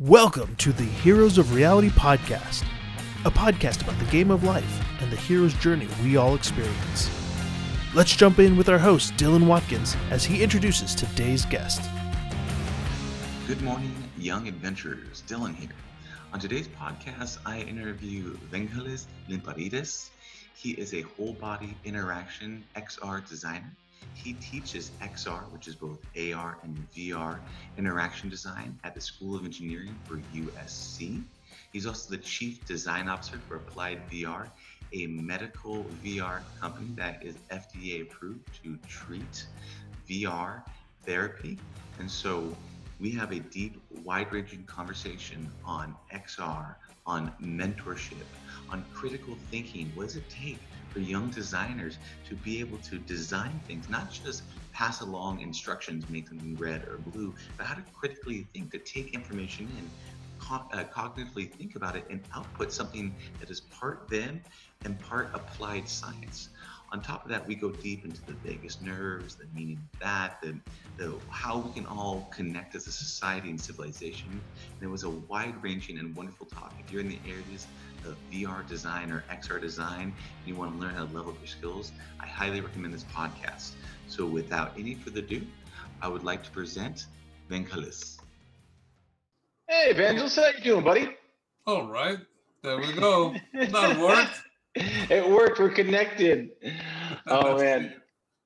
Welcome to the Heroes of Reality podcast, a podcast about the game of life and the hero's journey we all experience. Let's jump in with our host, Dylan Watkins, as he introduces today's guest. Good morning, young adventurers. Dylan here. On today's podcast, I interview Vangelis Lympouridis. He is a whole body interaction XR designer he teaches XR, which is both AR and VR interaction design at the School of Engineering for USC. He's also the Chief Design Officer for Applied VR, a medical VR company that is FDA approved to treat VR therapy. And so we have a deep, wide ranging conversation on XR, on mentorship, on critical thinking. What does it take for young designers to be able to design things, not just pass along instructions, make something red or blue, but how to critically think, to take information in, co- uh, cognitively think about it, and output something that is part them and part applied science. On top of that, we go deep into the vagus nerves, the meaning of that, the, the how we can all connect as a society and civilization. And it was a wide-ranging and wonderful talk. If you're in the areas of VR design or XR design and you want to learn how to level up your skills, I highly recommend this podcast. So without any further ado, I would like to present Vangelis. Hey, Evangelist, how you doing, buddy? All right, there we go. that worked. It worked. We're connected. Oh man.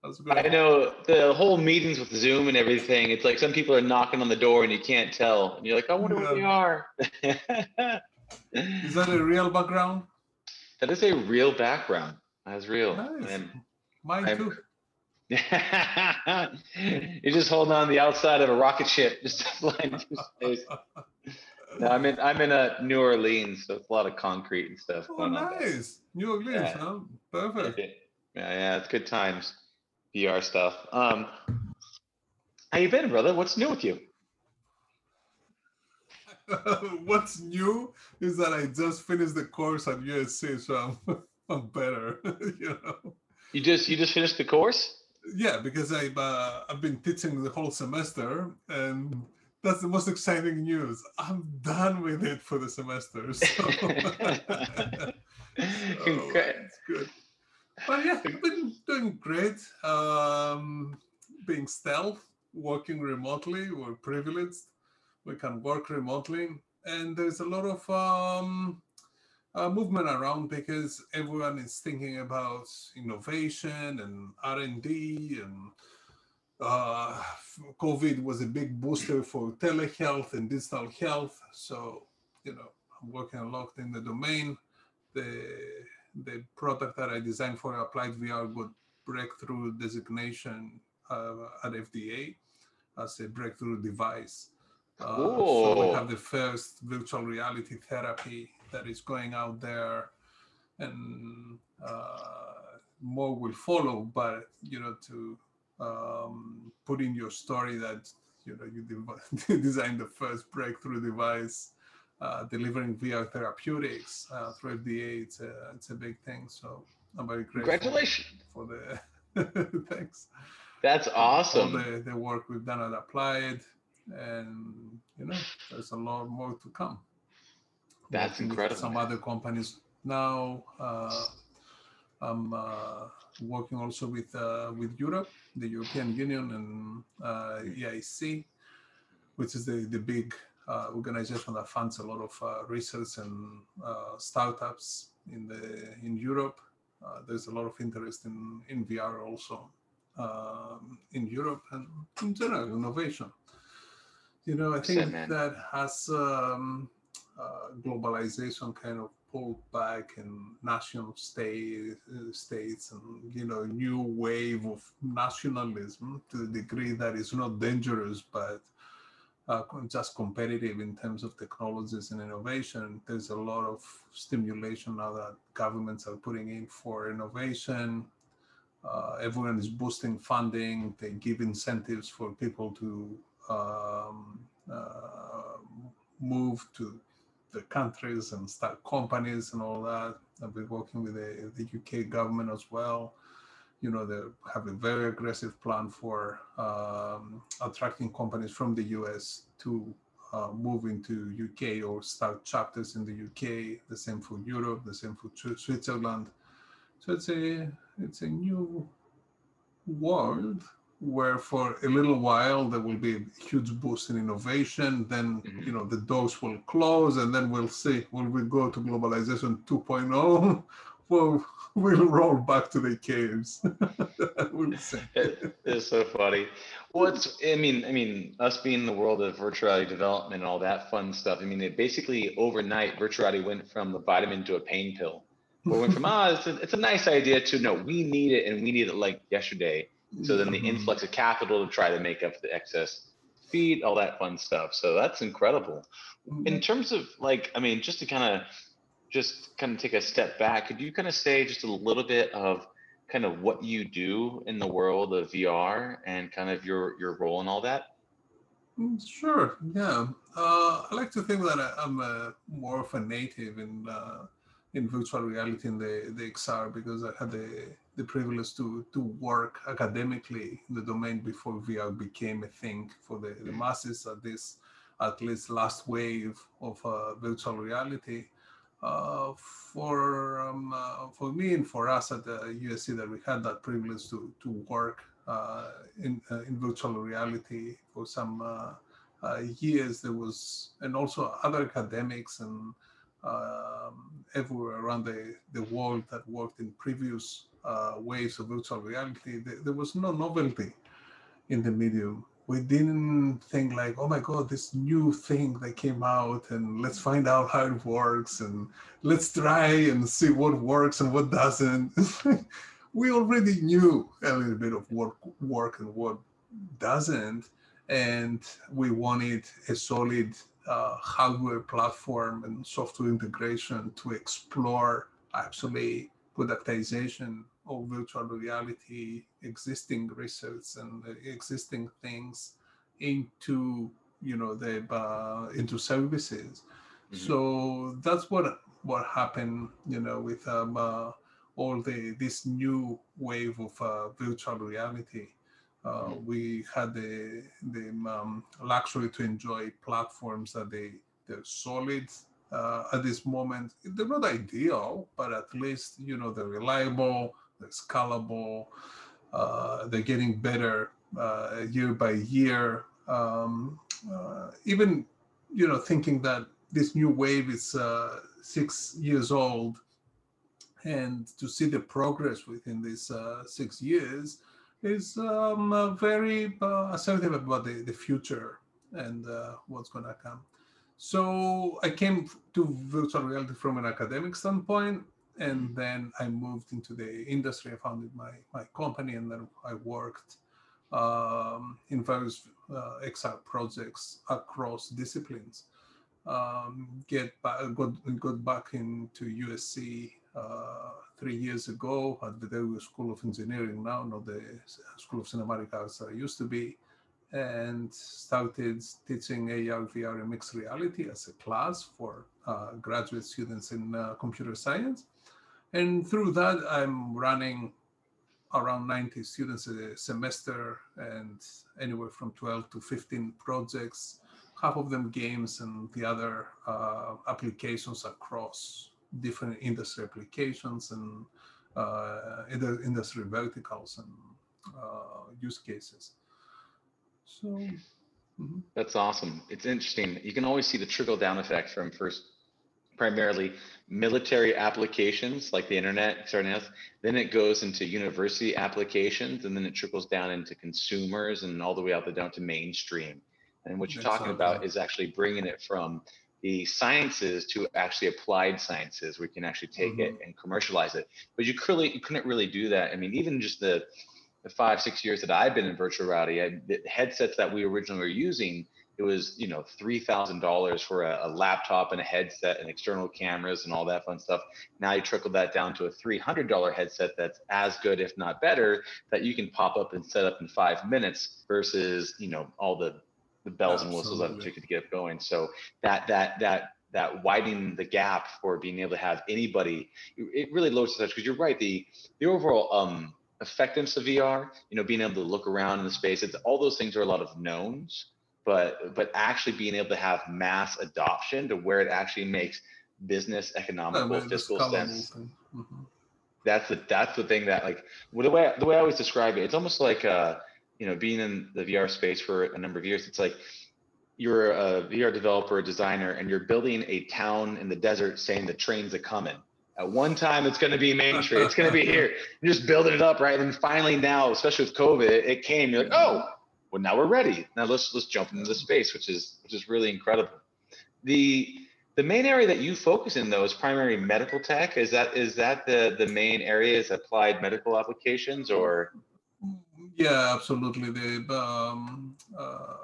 That's good. I know the whole meetings with Zoom and everything. It's like some people are knocking on the door and you can't tell, and you're like, I wonder where they are. Is that a real background? that is a real background. That's real. Nice. And Mine I'm- too. you're just holding on the outside of a rocket ship, just flying through space. No, I'm in I'm in uh, New Orleans, so it's a lot of concrete and stuff Oh, nice. New Orleans, Yeah. huh? Perfect. Yeah, yeah, it's good times. VR stuff. Um, how you been, brother? What's new with you? What's new is that I just finished the course at USC, so I'm, I'm better. you know. You just you just finished the course? Yeah, because I've uh, I've been teaching the whole semester, and that's the most exciting news. I'm done with it for the semester. So, it's good. But yeah, I've been doing great. Um, being stealth, working remotely, we're privileged. We can work remotely, and there's a lot of um, uh, movement around because everyone is thinking about innovation and R&D and uh, COVID was a big booster for telehealth and digital health. So, you know, I'm working a lot in the domain. The the product that I designed for Applied VR got breakthrough designation uh, at FDA as a breakthrough device. Uh, so we have the first virtual reality therapy that is going out there, and uh, more will follow. But you know, to um, put in your story that you know you designed the first breakthrough device uh, delivering VR therapeutics uh, through FDA. It's a it's a big thing. So I'm very grateful Congratulations. for the thanks That's awesome. the, the work we've done at Applied, and you know, there's a lot more to come. That's incredible, Some other companies now. Uh, I'm uh, working also with uh, with Europe, the European Union, and uh, EIC, which is the the big uh, organization that funds a lot of uh, research and uh, startups in the in Europe. Uh, there's a lot of interest in in VR also um, in Europe and in general innovation. You know, I it, think that has um, uh, globalization kind of pulled back and national state, uh, states and you know new wave of nationalism to the degree that it's not dangerous but uh, just competitive in terms of technologies and innovation. There's a lot of stimulation now that governments are putting in for innovation. Uh, everyone is boosting funding. They give incentives for people to um, uh, move to the countries and start companies and all that. I've been working with the, the UK government as well. You know, they have a very aggressive plan for um, attracting companies from the US to uh, move into UK or start chapters in the UK. The same for Europe. The same for Switzerland. So it's a it's a new world where for a little while there will be a huge boost in innovation then mm-hmm. you know the doors will close and then we'll see will we go to globalization 2.0 well we'll roll back to the caves. We'll it, it's so funny. What's i mean i mean us being in the world of virtual development and all that fun stuff i mean it basically overnight virtual went from the vitamin to a pain pill. We went from ah it's a, it's a nice idea to no we need it and we need it like yesterday so then the mm-hmm. influx of capital to try to make up the excess feed, all that fun stuff. So that's incredible. In mm-hmm. terms of like, I mean, just to kind of just kind of take a step back, could you kind of say just a little bit of kind of what you do in the world of VR and kind of your your role and all that? Mm, sure. Yeah. Uh, I like to think that I, am a, more of a native in uh, in virtual reality in the the XR because I had the the privilege to to work academically in the domain before VR became a thing for the, the masses at this at least last wave of uh, virtual reality. Uh, for um, uh, for me and for us at the USC that we had that privilege to to work uh, in uh, in virtual reality for some uh, years. There was and also other academics and um, everywhere around the, the world that worked in previous uh, waves of virtual reality, there, there, was no novelty in the medium. We didn't think like, oh my God, this new thing that came out and let's find out how it works and let's try and see what works and what doesn't. we already knew a little bit of what work and what doesn't. And we wanted a solid uh, hardware platform and software integration to explore actually productization of virtual reality, existing research and existing things into you know the uh, into services. Mm-hmm. So that's what what happened, you know, with um, uh, all the this new wave of uh, virtual reality. Uh, we had the the um, luxury to enjoy platforms that they they're solid uh, at this moment. They're not ideal, but at least you know they're reliable, they're scalable, uh, they're getting better uh, year by year. Um, uh, even you know thinking that this new wave is uh, six years old, and to see the progress within these six years is um, uh, very uh, assertive about the, the future and uh, what's going to come. So I came to virtual reality from an academic standpoint, and mm-hmm. then I moved into the industry. I founded my, my company, and then I worked um, in various uh, XR projects across disciplines. Um, get back, got, got back into USC three years ago at the Daewoo School of Engineering now, not the School of Cinematic Arts that I used to be, and started teaching AR, VR, and mixed reality as a class for uh, graduate students in uh, computer science. And through that, I'm running around 90 students a semester and anywhere from 12 to 15 projects, half of them games and the other uh, applications across different industry applications and uh, industry verticals and uh, use cases. So mm-hmm. that's awesome. It's interesting. You can always see the trickle down effect from first primarily military applications like the internet starting out then it goes into university applications and then it trickles down into consumers and all the way out the down to mainstream and what you're That's talking about is actually bringing it from the sciences to actually applied sciences we can actually take mm-hmm. it and commercialize it but you clearly you couldn't really do that i mean even just the the five six years that i've been in virtual reality I, the headsets that we originally were using it was you know three thousand dollars for a, a, laptop and a headset and external cameras and all that fun stuff. Now you trickle that down to a three hundred dollar headset that's as good, if not better, that you can pop up and set up in five minutes versus you know all the the bells Absolutely. and whistles that it took to get it going. So that that that that widening the gap for being able to have anybody, it really lowers the touch because you're right. The the overall um effectiveness of VR, you know, being able to look around in the space, it's all those things are a lot of knowns. but but actually being able to have mass adoption to where it actually makes business economical fiscal sense. Mhm. that's the that's the thing that like well, the way the way I always describe it, it's almost like uh you know being in the VR space for a number of years. It's like you're a VR developer, a designer, and you're building a town in the desert, saying the trains are coming. At one time, it's going to be Main Street. It's going to be here. You're just building it up, right? And then finally, now, especially with COVID, it, came. You're like, oh, well, now we're ready. Now let's let's jump into the space, which is which is really incredible. The the main area that you focus in though is primary medical tech. Is that is that the the main area is applied medical applications or Yeah, absolutely. The um, uh,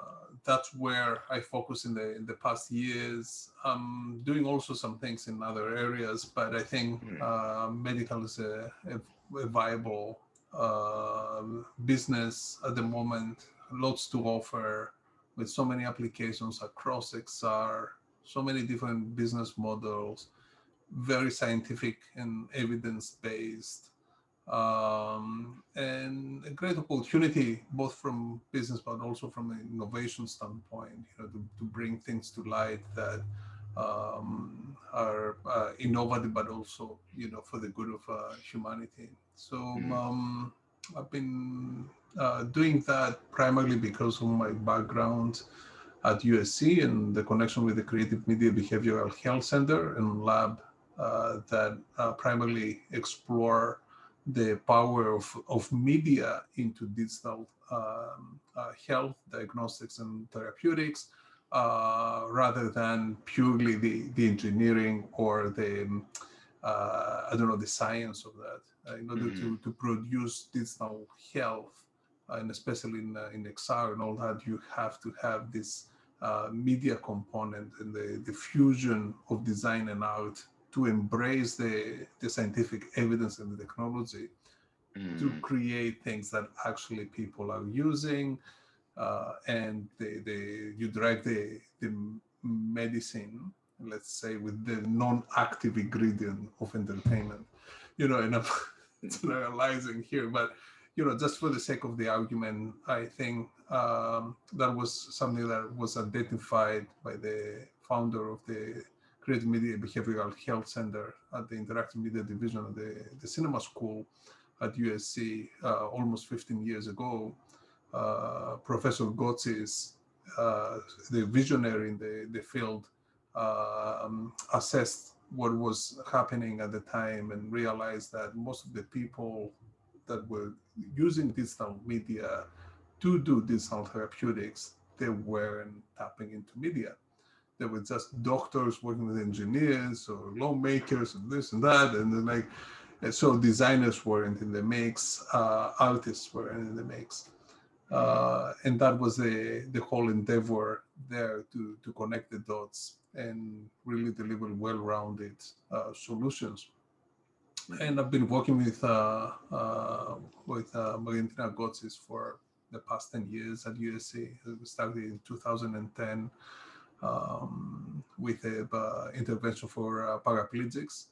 that's where I focus in the in the past years. I'm doing also some things in other areas, but I think Mhm. uh, medical is a, a, a viable uh, business at the moment. Lots to offer with so many applications across XR, so many different business models, very scientific and evidence based um, and a great opportunity both from business but also from an innovation standpoint you know to, to bring things to light that um, are uh, innovative but also you know for the good of uh, humanity so Mhm. um, i've been uh, doing that primarily because of my background at usc and the connection with the creative media behavioral health center and lab uh, that uh, primarily explore the power of, of media into digital um, uh, health diagnostics and therapeutics uh, rather than purely the, the engineering or the um, uh, I don't know the science of that uh, in order to, to produce digital health uh, and especially in, uh, in XR and all that you have to have this uh, media component and the, the fusion of design and art to embrace the, the scientific evidence and the technology to Mm, create things that actually people are using uh, and they, they, you drag the, the medicine let's say with the non-active ingredient of entertainment. You know and i'm generalizing here but you know just for the sake of the argument i think um, that was something that was identified by the founder of the creative media behavioral health center at the interactive media division of the, the cinema school at USC uh, almost 15 years ago. Uh, Professor Gotsis, uh, the visionary in the, the field, um, assessed what was happening at the time and realized that most of the people that were using digital media to do digital therapeutics, they weren't tapping into media. They were just doctors working with engineers or lawmakers and this and that. And then like, and so designers weren't in the mix, uh, artists weren't in the mix. Uh, and that was the, the whole endeavor there to, to connect the dots and really deliver well-rounded uh, solutions. And I've been working with uh, uh, with uh, Marientina Gotsis for the past 10 years at USC. We started in 2010 um, with a uh, intervention for uh, paraplegics.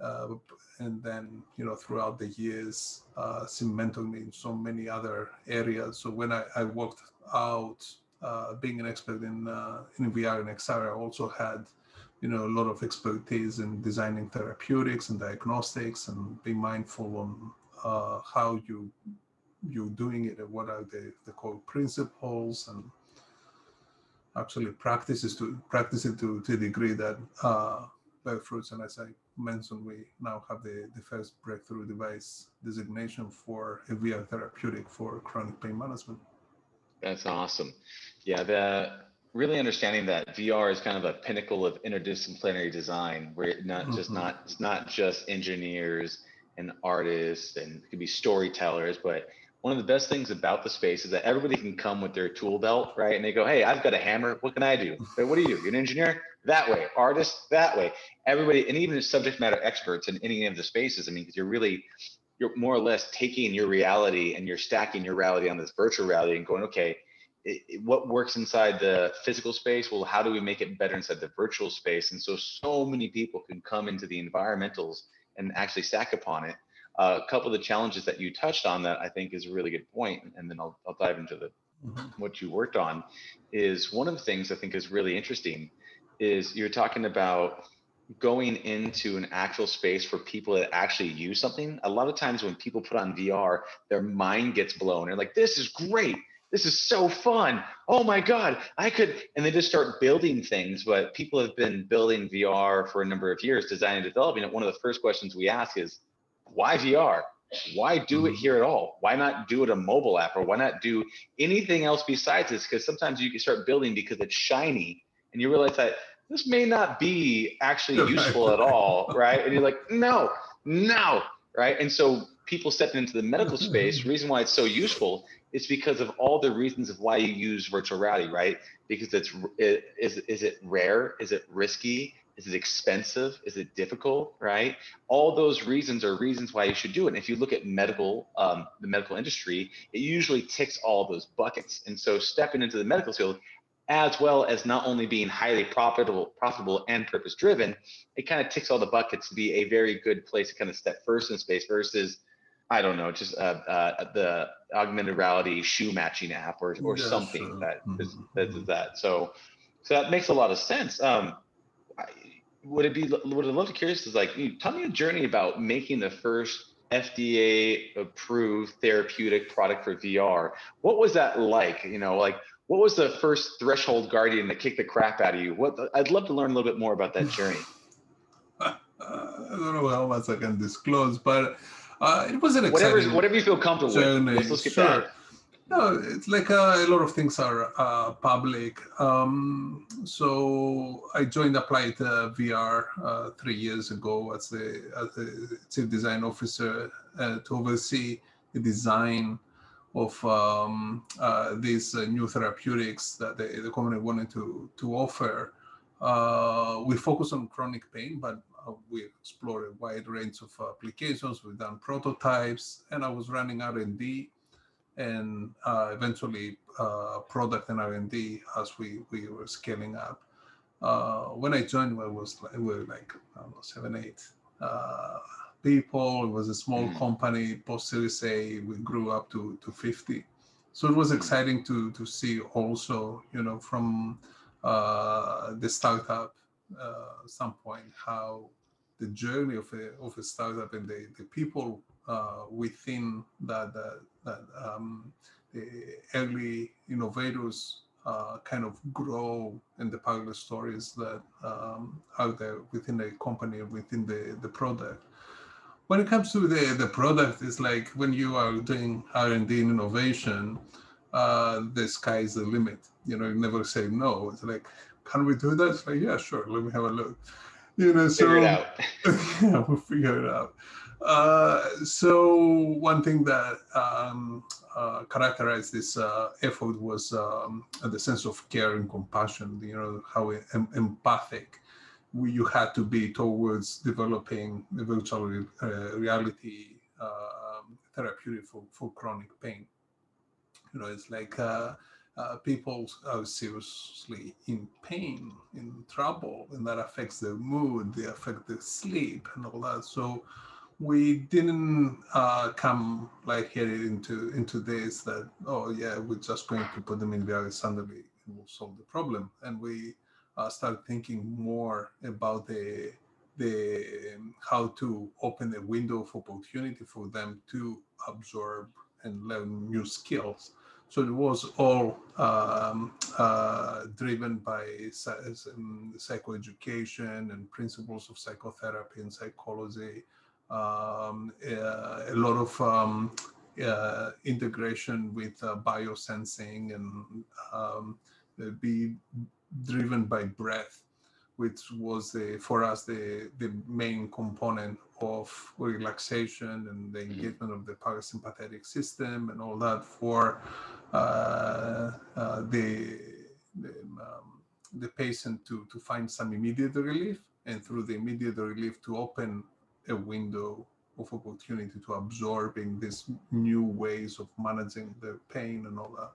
Uh, and then, you know, throughout the years, uh, she mentored me in so many other areas. So when I, I worked out, uh, being an expert in, uh, in VR and XR, I also had, you know, a lot of expertise in designing therapeutics and diagnostics and being mindful on uh, how you you're doing it and what are the, the core principles and actually practices to practice it to, to a degree that uh, bear fruits. And as I mentioned, we now have the, the first breakthrough device designation for a VR therapeutic for chronic pain management. That's awesome. Yeah, the really understanding that VR is kind of a pinnacle of interdisciplinary design, where it not just Mhm. not it's not just engineers and artists and it could be storytellers, but one of the best things about the space is that everybody can come with their tool belt, right? And they go, "Hey, I've got a hammer. What can I do? What do you do? You're an engineer that way, artist that way. Everybody, and even subject matter experts in any of the spaces. I mean, because you're really you're more or less taking your reality and you're stacking your reality on this virtual reality and going, okay, it, it- what works inside the physical space? Well, how do we make it better inside the virtual space? And so, so many people can come into the environmentals and actually stack upon it. Uh, a couple of the challenges that you touched on that I think is a really good point, and then I'll, I'll dive into the mm-hmm. what you worked on is one of the things I think is really interesting is you're talking about going into an actual space for people that actually use something. A lot of times when people put on VR, their mind gets blown. They're like, this is great. This is so fun. Oh my God, I could, and they just start building things. But people have been building VR for a number of years, designing and developing it. One of the first questions we ask is, why VR? Why do it mm-hmm. here at all? Why not do it a mobile app or why not do anything else besides this? Because sometimes you can start building because it's shiny and you realize that this may not be actually useful at all, right? And you're like, no, no, right? And so people stepping into the medical space, reason why it's so useful is because of all the reasons of why you use virtual reality, right? Because it's it, is is it rare? Is it risky? Is it expensive? Is it difficult? Right? All those reasons are reasons why you should do it. And if you look at medical, um, the medical industry, it usually ticks all those buckets. And so stepping into the medical field as well as not only being highly profitable, profitable and purpose driven, it kind of ticks all the buckets to be a very good place to kind of step first in space versus, I don't know, just uh, uh, the augmented reality shoe matching app or, or yeah, something sure. that, mm-hmm. is, that is that. So, so that makes a lot of sense. Um, would it be? Would I love to curious is like, tell me a journey about making the first FDA approved therapeutic product for VR. What was that like? You know, like what was the first threshold guardian that kicked the crap out of you? What I'd love to learn a little bit more about that journey. uh, I don't know how much I can disclose, but uh, it was an whatever whatever you feel comfortable journey. with. Let's, let's sure. That. No, it's like uh, a lot of things are uh, public. Um, so I joined Applied uh, VR uh, three years ago as the, as chief design officer uh, to oversee the design of um, uh, these new therapeutics that the, the company wanted to, to offer. We focus on chronic pain, but we explore a wide range of applications. We've done prototypes, and I was running R&D and uh, eventually uh, product and R&D as we, we were scaling up. when I joined, I was like, we were like know, seven, eight people. It was a small mm. company. Post Series A, we grew up to to 50. So it was mm. exciting to to see also, you know, from uh, the startup uh, standpoint, how the journey of a of a startup and the the people uh, within that that, that um, the early innovators uh, kind of grow and the power stories that um, are there within the company within the, the product when it comes to the, the product, it's like when you are doing R&D and innovation, uh, the sky is the limit. You know, you never say no. It's like, can we do that? It's like, yeah, sure. Let me have a look. You know, so figure it out. yeah, we'll figure it out. Uh, so one thing that um, uh, characterized this uh, effort was um, the sense of care and compassion. You know, how em- empathic you had to be towards developing the virtual uh, reality uh, therapeutic for, for chronic pain. You know, it's like uh, uh, people are seriously in pain, in trouble, and that affects their mood, they affect their sleep, and all that. So we didn't uh, come like here into into this that oh yeah we're just going to put them in VR suddenly it will solve the problem, and we uh, start thinking more about the the um, how to open a window of opportunity for them to absorb and learn new skills. So it was all um, uh, driven by um, psychoeducation and principles of psychotherapy and psychology. Um, uh, a lot of um, uh, integration with uh, biosensing and um, be driven by breath, which was the, for us the, the main component of relaxation and the mm-hmm. engagement of the parasympathetic system and all that for uh, uh, the, the, um, the patient to, to find some immediate relief and through the immediate relief to open a window of opportunity to absorbing these new ways of managing the pain and all that.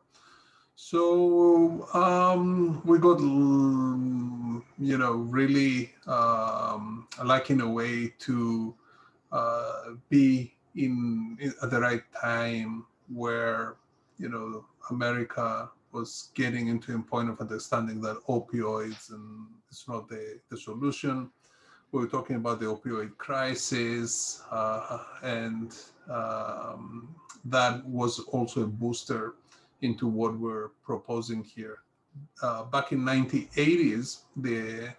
So um, we got, you know, really um, like in a way to uh, be in, in, at the right time where you know, America was getting into a point of understanding that opioids and it's not the, the solution. We were talking about the opioid crisis, uh, and um, that was also a booster into what we're proposing here. Uh, back in 1980s, the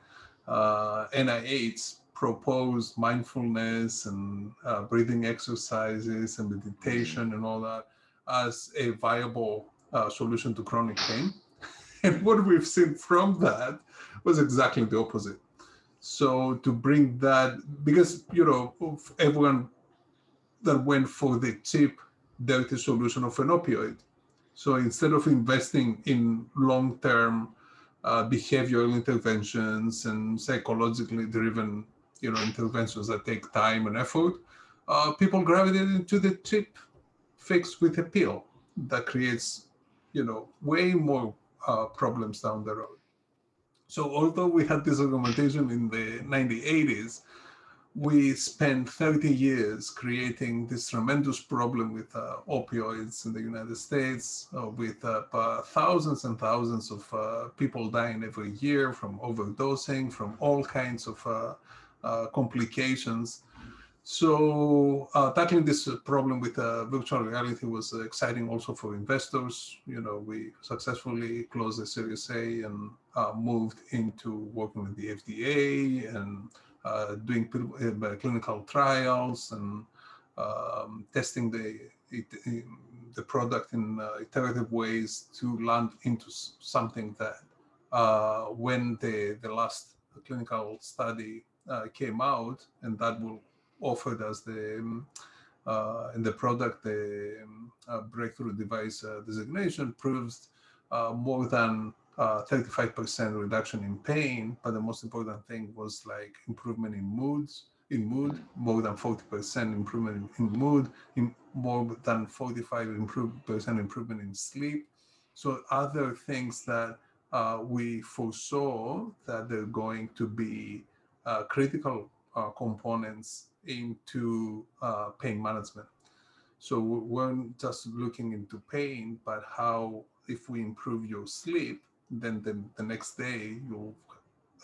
uh, NIH proposed mindfulness and uh, breathing exercises and meditation and all that as a viable uh, solution to chronic pain. And what we've seen from that was exactly the opposite. So to bring that, because you know everyone that went for the cheap, dirty solution of an opioid. So instead of investing in long-term uh, behavioral interventions and psychologically driven, you know, interventions that take time and effort, uh, people gravitate into the cheap fix with a pill that creates, you know, way more uh, problems down the road. So although we had this argumentation in the 1980s, we spent 30 years creating this tremendous problem with uh, opioids in the United States, uh, with uh, thousands and thousands of uh, people dying every year from overdosing, from all kinds of uh, uh, complications. So uh, tackling this problem with uh, virtual reality was exciting also for investors. You know, we successfully closed the Series A and uh, moved into working with the FDA and uh, doing uh, clinical trials and um, testing the the product in uh, iterative ways to land into something that when the the last clinical study came out and that will offered as the um, uh, in the product the um, uh, breakthrough device uh, designation proves uh, more than 35% uh, reduction in pain but the most important thing was like improvement in moods in mood more than 40% improvement in, in mood in more than 45 improve, percent improvement in sleep. So other things that uh, we foresaw that they're going to be critical components into uh, pain management. So we weren't just looking into pain, but how if we improve your sleep, then the, the next day you'll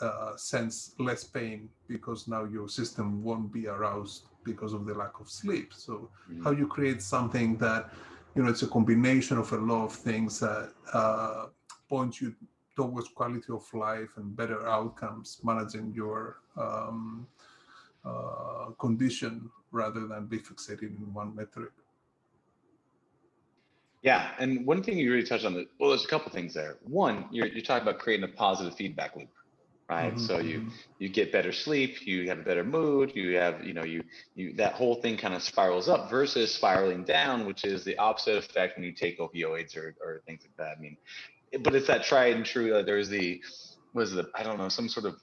uh, sense less pain because now your system won't be aroused because of the lack of sleep. So mm-hmm. how you create something that, you know, it's a combination of a lot of things that uh, point you towards quality of life and better outcomes, managing your um, uh, condition rather than be fixated in one metric. Yeah, and one thing you really touched on, the, well, there's a couple things there. One, you're, you're talking about creating a positive feedback loop, right? Mm-hmm. So you mm-hmm. you get better sleep, you have a better mood, you have you know you you that whole thing kind of spirals up versus spiraling down, which is the opposite effect when you take opioids or or things like that. I mean, but it's that tried and true. Like there's the was the I don't know some sort of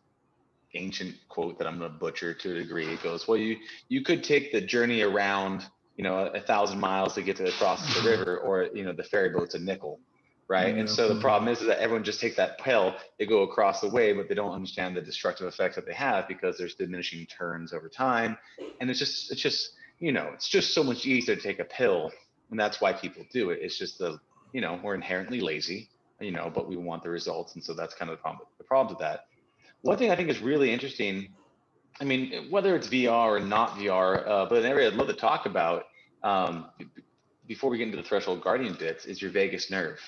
ancient quote that I'm going to butcher to a degree. It goes, "Well, you you could take the journey around, you know, a, a thousand miles to get to across the river, or you know, the ferry boat's a nickel." Right. And so the problem is, is that everyone just takes that pill, they go across the way, but they don't understand the destructive effects that they have because there's diminishing turns over time. And it's just, it's just, you know, it's just so much easier to take a pill. And that's why people do it. It's just the, you know, we're inherently lazy, you know, but we want the results. And so that's kind of the problem. The problem with that one thing I think is really interesting, I mean, whether it's VR or not VR, uh, but an area I'd love to talk about um, before we get into the threshold guardian bits is your vagus nerve,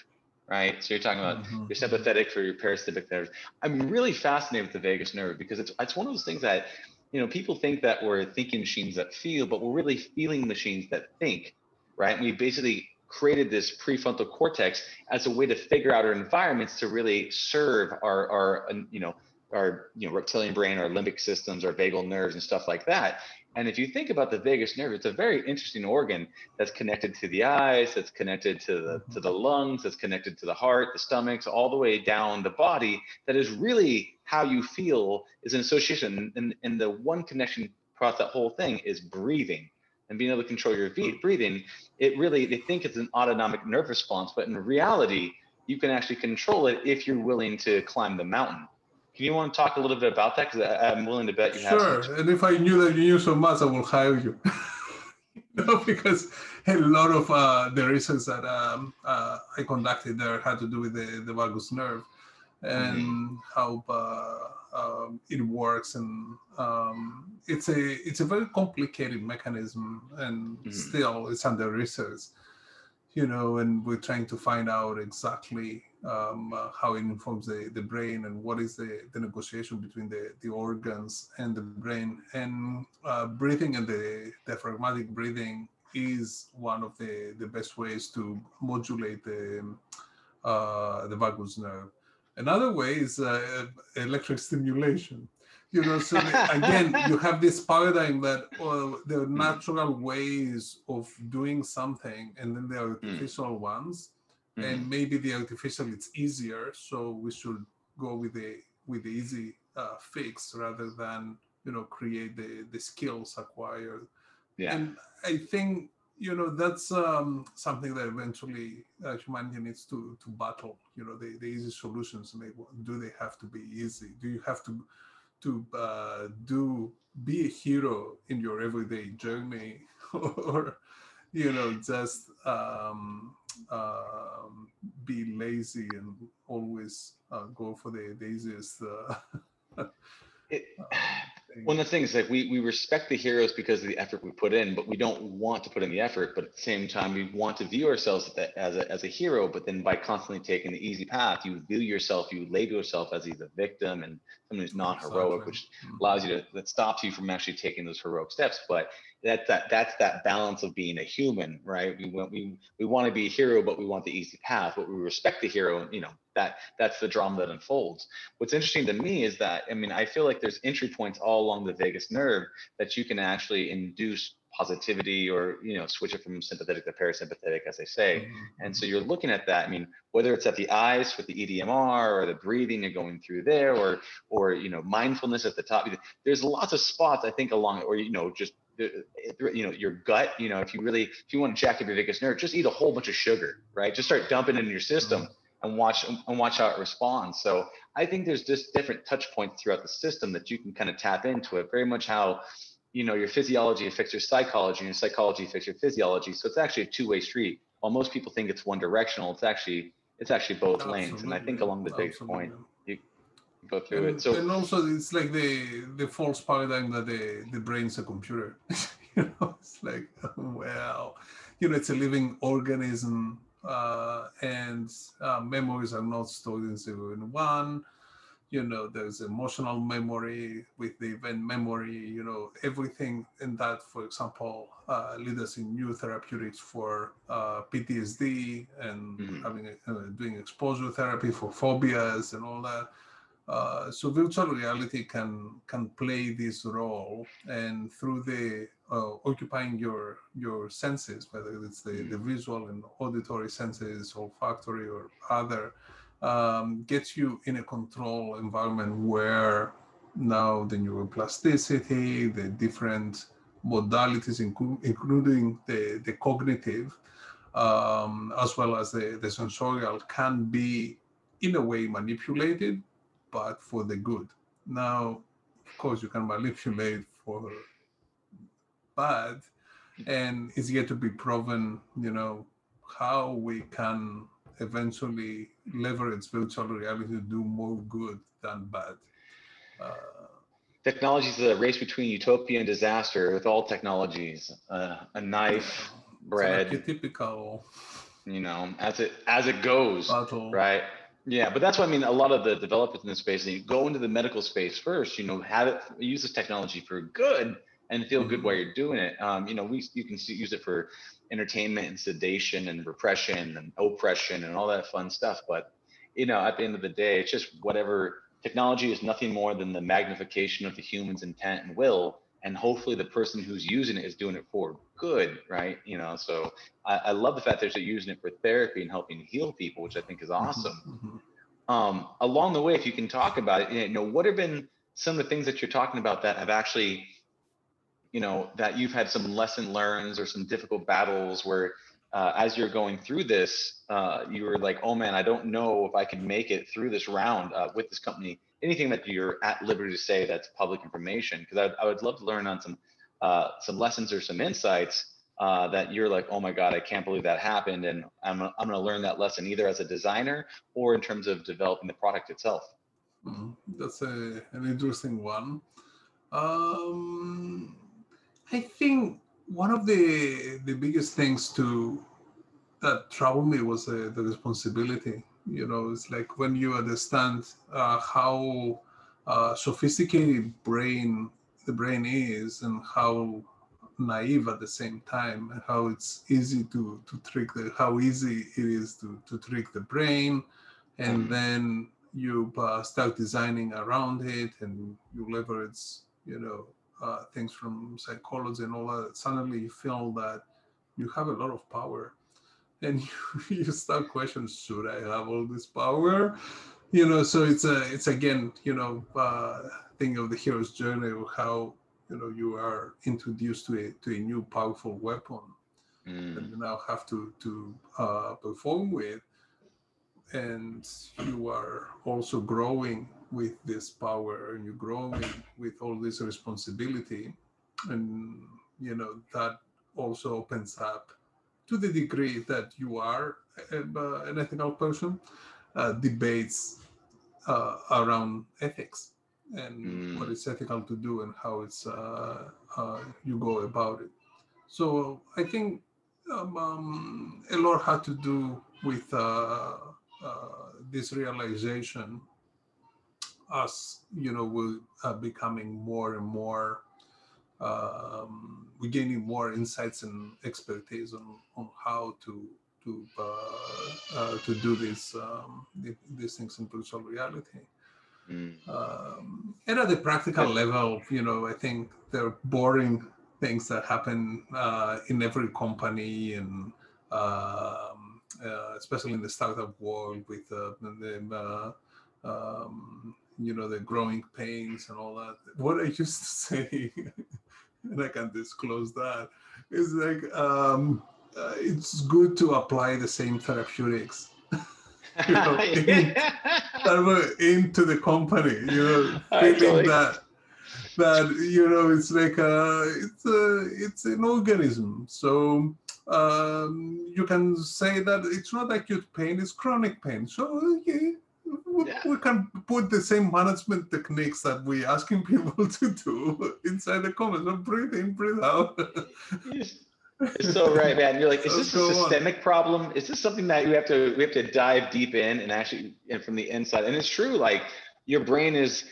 right? So you're talking about mm-hmm. your sympathetic for your parasympathetic nerves. I'm really fascinated with the vagus nerve because it's it's one of those things that you know people think that we're thinking machines that feel, but we're really feeling machines that think, right? And we basically created this prefrontal cortex as a way to figure out our environments to really serve our our you know our you know reptilian brain, our limbic systems, our vagal nerves, and stuff like that. And if you think about the vagus nerve, it's a very interesting organ that's connected to the eyes, that's connected to the mm-hmm. to the lungs, that's connected to the heart, the stomachs, all the way down the body. That is really how you feel is an association. And, and the one connection across that whole thing is breathing and being able to control your mm-hmm. breathing. It really they think it's an autonomic nerve response, but in reality, you can actually control it if you're willing to climb the mountain. Can you want to talk a little bit about that? Because I'm willing to bet you have. Sure. And if I knew that you knew so much, I will hire you. no, because a lot of uh, the research that um, uh, I conducted there had to do with the, the vagus nerve and mm-hmm. how uh, um, it works and um, it's a it's a very complicated mechanism and mm-hmm. still it's under research you know and we're trying to find out exactly um, uh, how it informs the, the brain and what is the, the negotiation between the, the organs and the brain and uh, breathing and the diaphragmatic breathing is one of the, the best ways to modulate the uh, the vagus nerve Another way is uh, electric stimulation. You know, so again, you have this paradigm that well, there are natural ways of doing something, and then there are mm. artificial mm. ones, mm. and maybe the artificial it's easier, so we should go with the with the easy uh, fix rather than you know create the the skills acquired. Yeah. And I think you know that's um, something that eventually uh, humanity needs to to battle you know the, the easy solutions may, do they have to be easy do you have to to uh, do be a hero in your everyday journey or you know just um, um, be lazy and always uh, go for the, the easiest uh, it, one of the things like we we respect the heroes because of the effort we put in, but we don't want to put in the effort. But at the same time, we want to view ourselves as a, as a hero. But then by constantly taking the easy path, you view yourself, you label yourself as either victim and someone who's not heroic, which allows you to that stops you from actually taking those heroic steps. But that's that that's that balance of being a human, right? We want we we want to be a hero, but we want the easy path. But we respect the hero, and you know that that's the drama that unfolds. What's interesting to me is that I mean I feel like there's entry points all along the vagus nerve that you can actually induce positivity or you know switch it from sympathetic to parasympathetic as they say mm-hmm. and so you're looking at that i mean whether it's at the eyes with the EMDR or the breathing and going through there or or you know mindfulness at the top there's lots of spots i think along it or you know just you know your gut you know if you really if you want to jack up your vagus nerve just eat a whole bunch of sugar right? Just start dumping it in your system mm-hmm. and watch and watch how it responds. So i think there's just different touch points throughout the system that you can kind of tap into it. Very much how you know your physiology affects your psychology and your psychology affects your physiology. So it's actually a two-way street. While most people think it's one directional it's actually it's actually both Absolutely. lanes. And i think along the big point go and, it. So and also it's like the the false paradigm that the the brain's a computer. You know it's like well you know it's a living organism uh, and uh, memories are not stored in zero and one. You know there's emotional memory with the event memory you know everything in that for example uh, lead us in new therapeutics for uh, ptsd and mm-hmm. having uh, doing exposure therapy for phobias and all that uh, so virtual reality can can play this role and through the uh, occupying your your senses whether it's the, the mm-hmm. visual and auditory senses olfactory or other um, gets you in a control environment where now the neuroplasticity, the different modalities, inclu- including the, the cognitive, um, as well as the, the sensorial, can be in a way manipulated, but for the good. Now, of course, you can manipulate for bad, and it's yet to be proven, you know, how we can eventually leverage virtual reality to do more good than bad. Uh, Technology is a race between utopia and disaster with all technologies. Uh, a knife, bread, typical. You know, as it as it goes, battle. right? Yeah, but that's what I mean. A lot of the developers in this space, they go into the medical space first. You know, have it use this technology for good and feel mm-hmm. good while you're doing it. Um, you know, we you can see, use it for entertainment and sedation and repression and oppression and all that fun stuff. But you know, at the end of the day, it's just whatever technology is nothing more than the magnification of the human's intent and will. And hopefully the person who's using it is doing it for good, right? You know, so I, I love the fact that they're using it for therapy and helping heal people, which I think is mm-hmm, awesome. Mm-hmm. Um, along the way, if you can talk about it, you know, what have been some of the things that you're talking about that have actually you know that you've had some lesson learns or some difficult battles where uh, as you're going through this uh, you were like oh man i don't know if i can make it through this round uh, with this company anything that you're at liberty to say that's public information because I, I, would love to learn on some uh, some lessons or some insights uh, that you're like, oh my God, I can't believe that happened. And I'm, I'm going to learn that lesson either as a designer or in terms of developing the product itself. Mm, that's a, an interesting one. Um, I think one of the the biggest things to that troubled me was uh, the responsibility. You know, it's like when you understand uh, how uh, sophisticated brain the brain is and how naive at the same time and how it's easy to to trick the how easy it is to to trick the brain. And mm. then you uh, start designing around it and you leverage you know uh, things from psychology and all that. Suddenly you feel that you have a lot of power and you, you start questioning should i have all this power? You know so it's a it's again you know uh thing of the hero's journey of how you know you are introduced to a to a new powerful weapon mm. that you now have to to uh, perform with. And you are also growing with this power and you're growing with all this responsibility. And you know that also opens up to the degree that you are uh, an ethical person uh, debates uh, around ethics and mm. what is ethical to do and how it's uh, uh, you go about it. So I think um, um, a lot had to do with uh, uh this realization us, you know, we're uh, becoming more and more, um, we're gaining more insights and expertise on, on how to to uh, to do this um, these things in virtual reality. Mm. Um, and at the practical level, you know, I think there are boring things that happen uh, in every company and um, uh, especially in the startup world with uh, the, uh, um, you know, the growing pains and all that. What I used to say, and I can disclose that. It's like, um, uh, it's good to apply the same therapeutics you know, into the company, you know, feeling that that you know it's like a it's a it's an organism. So um, you can say that it's not acute pain; it's chronic pain. So okay, we, yeah. we can put the same management techniques that we're asking people to do inside the comments. So breathe in, breathe out. It's so right, man. You're like, is oh, this a systemic on. problem? Is this something that you have to we have to dive deep in and actually and from the inside? And it's true, like your brain is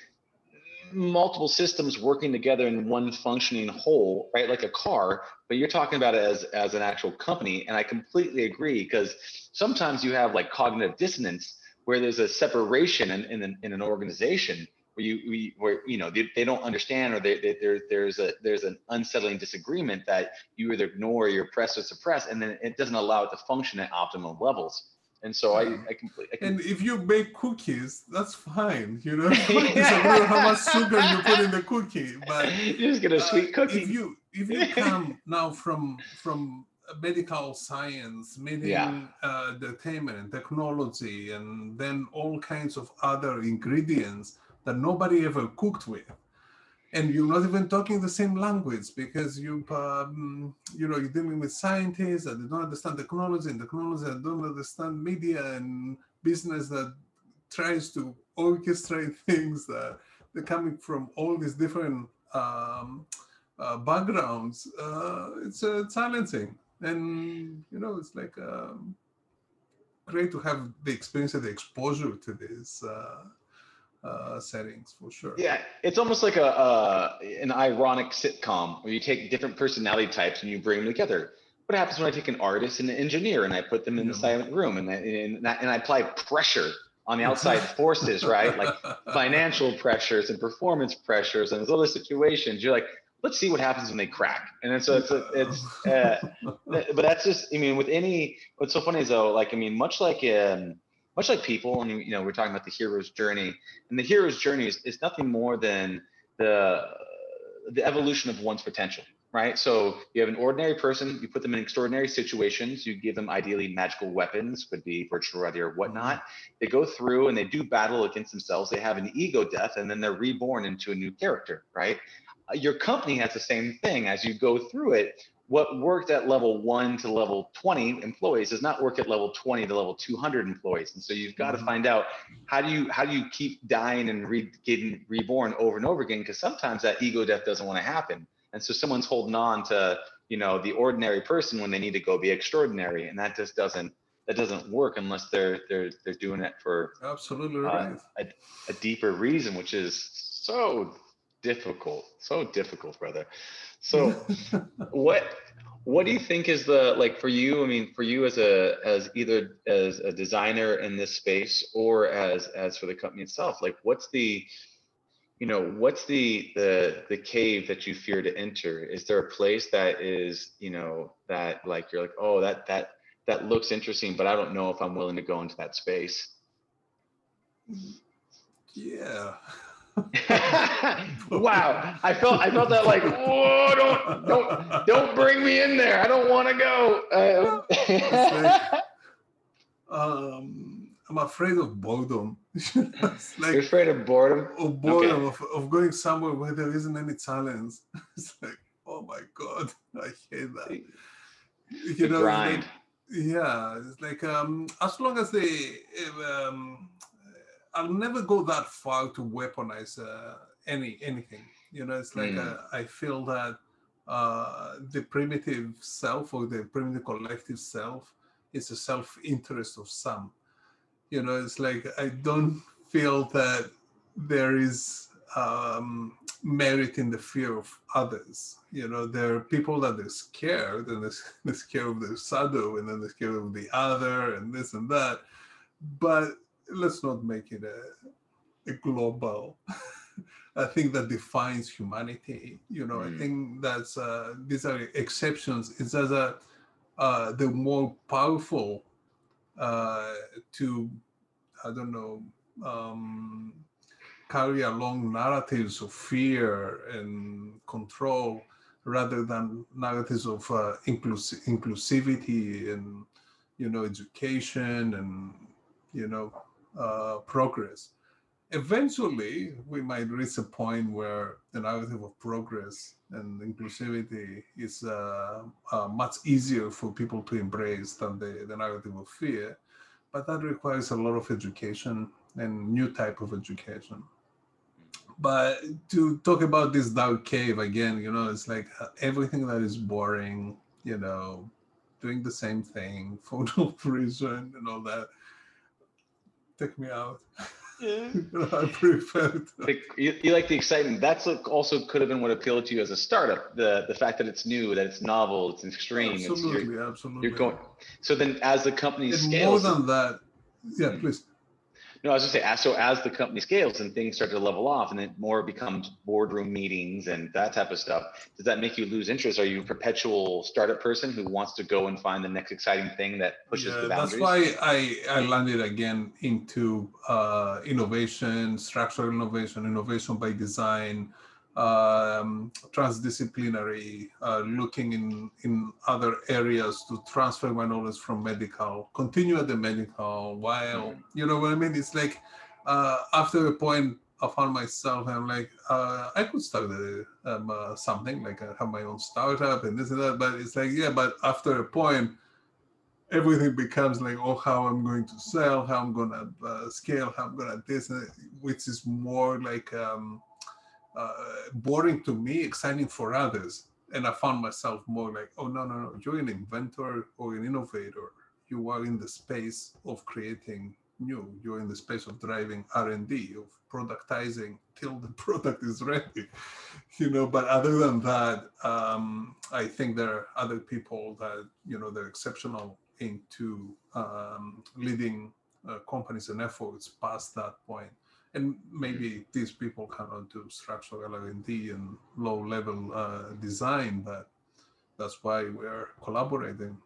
multiple systems working together in one functioning whole, right? Like a car, but you're talking about it as as an actual company. And I completely agree because sometimes you have like cognitive dissonance where there's a separation in, in, an, in an organization where you we, where you know they, they don't understand or they, they, there, there's a there's an unsettling disagreement that you either ignore or you press or suppress and then it doesn't allow it to function at optimum levels and so I, I completely. And if you bake cookies, that's fine. You know, how much sugar you put in the cookie, but you just get a sweet uh, cookie. If you if you come now from from medical science, meaning yeah. uh, entertainment and technology, and then all kinds of other ingredients that nobody ever cooked with and you're not even talking the same language because you um, you know you're dealing with scientists that don't understand technology and technology that don't understand media and business that tries to orchestrate things that they're coming from all these different um, uh, backgrounds uh, it's uh, challenging and you know it's like um, great to have the experience and the exposure to these uh, uh, settings for sure. Yeah, it's almost like a uh, an ironic sitcom where you take different personality types and you bring them together. What happens when I take an artist and an engineer and I put them in the silent room and I, and, I, and I apply pressure on the outside forces, right? Like financial pressures and performance pressures and those other situations. You're like, let's see what happens when they crack. And then so it's it's, uh, but that's just I mean with any what's so funny is though like I mean much like um much like people, and you know, we're talking about the hero's journey, and the hero's journey is, is nothing more than the the evolution of one's potential, right? So you have an ordinary person, you put them in extraordinary situations, you give them ideally magical weapons, could be virtual reality or whatnot. They go through and they do battle against themselves. They have an ego death, and then they're reborn into a new character, right? Your company has the same thing as you go through it. What worked at level one to level 20 employees does not work at level 20 to level 200 employees. And so you've got to mm-hmm. find out how do you how do you keep dying and re- getting reborn over and over again? Because sometimes that ego death doesn't want to happen. And so someone's holding on to you know the ordinary person when they need to go be extraordinary. And that just doesn't that doesn't work unless they're they're they're doing it for absolutely uh, right. a, a deeper reason which is so difficult so difficult brother. So what what do you think is the like for you i mean for you as a as either as a designer in this space or as as for the company itself like what's the you know what's the the the cave that you fear to enter? Is there a place that is you know that like you're like oh that that that looks interesting but i don't know if i'm willing to go into that space. Yeah wow i felt i felt that like oh don't don't don't bring me in there i don't want to go uh, um I'm afraid of boredom. like, You're afraid of boredom? Of boredom, okay. of, of going somewhere where there isn't any challenge. It's like, oh my God, I hate that. You know, grind. Like, yeah, it's like um, as long as they, um, I'll never go that far to weaponize uh, any anything. You know, it's like mm. uh, I feel that uh, the primitive self or the primitive collective self is a self-interest of some you know it's like i don't feel that there is um, merit in the fear of others you know there are people that are scared and they're scared of their shadow and then they're scared of the other and this and that but let's not make it a, a global I think that defines humanity. You know, mm. I think that's uh, these are exceptions. It's as a uh, the more powerful uh, to, I don't know, um, carry along narratives of fear and control rather than narratives of uh, inclus- inclusivity and, you know, education and, you know, uh, progress. Eventually, we might reach a point where the narrative of progress and inclusivity is uh, uh, much easier for people to embrace than the, the narrative of fear. But that requires a lot of education and new type of education. But to talk about this dark cave again, you know, it's like uh, everything that is boring, you know, doing the same thing for no reason and all that. Take me out. Yeah. I prefer you, you, like the excitement. That's also could have been what appealed to you as a startup. The the fact that it's new, that it's novel, it's extreme. Absolutely, it's, you're, absolutely. You're going. So then, as the company and scales, more than that, yeah, please. No, I was just say, as so as the company scales and things start to level off, and then more becomes boardroom meetings and that type of stuff, does that make you lose interest? Are you a perpetual startup person who wants to go and find the next exciting thing that pushes yeah, the boundaries? That's why I, I landed again into uh, innovation, structural innovation, innovation by design, um, transdisciplinary, uh, looking in, in other areas to transfer my knowledge from medical, continue at the medical while, mm-hmm. you know what I mean? It's like uh, after a point, I found myself, I'm like, uh, I could start a, um, uh, something, like I have my own startup and this and that, but it's like, yeah, but after a point, everything becomes like, oh, how I'm going to sell, how I'm going to uh, scale, how I'm going to this, which is more like, um, uh, boring to me, exciting for others. And I found myself more like, oh no, no, no, you're an inventor or an innovator. You are in the space of creating new. You're in the space of driving R&D, of productizing till the product is ready. You know, but other than that, um, I think there are other people that, you know, they're exceptional into um, leading uh, companies and efforts past that point and maybe these people cannot do structural R&D and low-level uh, design, but that's why we're collaborating.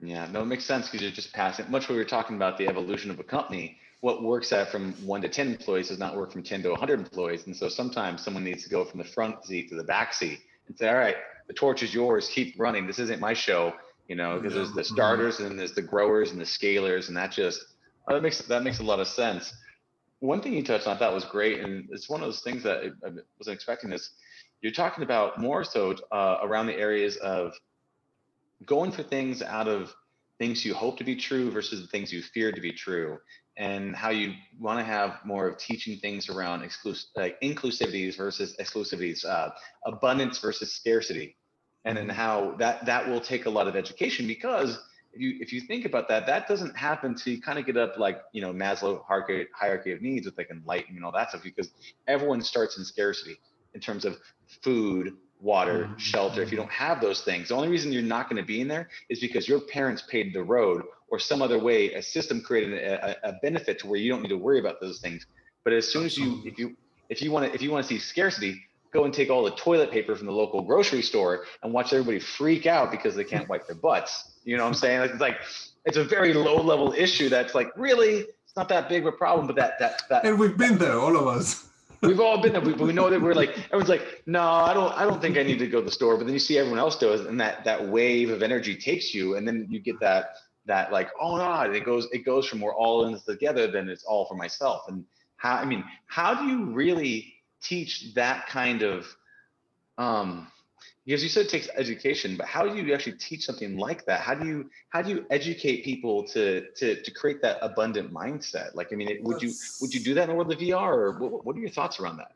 Yeah, no, it makes sense because you're just passing. Much what we were talking about the evolution of a company. What works at from one to ten employees does not work from ten to 100 employees, and so sometimes someone needs to go from the front seat to the back seat and say, "All right, the torch is yours. Keep running. This isn't my show." You know, because there's the starters and there's the growers and the scalers, and that just oh, that makes that makes a lot of sense one thing you touched on I thought was great, and it's one of those things that I wasn't expecting. This you're talking about more so uh, around the areas of going for things out of things you hope to be true versus the things you fear to be true and how you want to have more of teaching things around like inclusivities versus exclusivities uh, abundance versus scarcity and then how that that will take a lot of education because you if you think about that that doesn't happen to kind of get up like you know maslow hierarchy, of needs with like enlightenment and all that stuff because everyone starts in scarcity in terms of food water, mm-hmm. shelter, if you don't have those things, the only reason you're not going to be in there is because your parents paid the road or some other way, a system created a, a, benefit to where you don't need to worry about those things. But as soon as you, if you, if you want to, if you want to see scarcity, go and take all the toilet paper from the local grocery store and watch everybody freak out because they can't wipe their butts. You know what I'm saying? Like, It's like, it's a very low level issue that's like, really, it's not that big of a problem, but that, that, that. And we've been there, all of us. We've all been there. We, we know that we're like everyone's like, no, I don't. I don't think I need to go to the store. But then you see everyone else do it, and that that wave of energy takes you, and then you get that that like, oh no, it goes it goes from we're all in this together, then it's all for myself. And how I mean, how do you really teach that kind of um because you said it takes education but how do you actually teach something like that how do you how do you educate people to to to create that abundant mindset like i mean it, would you would you do that in the world of vr or what, what are your thoughts around that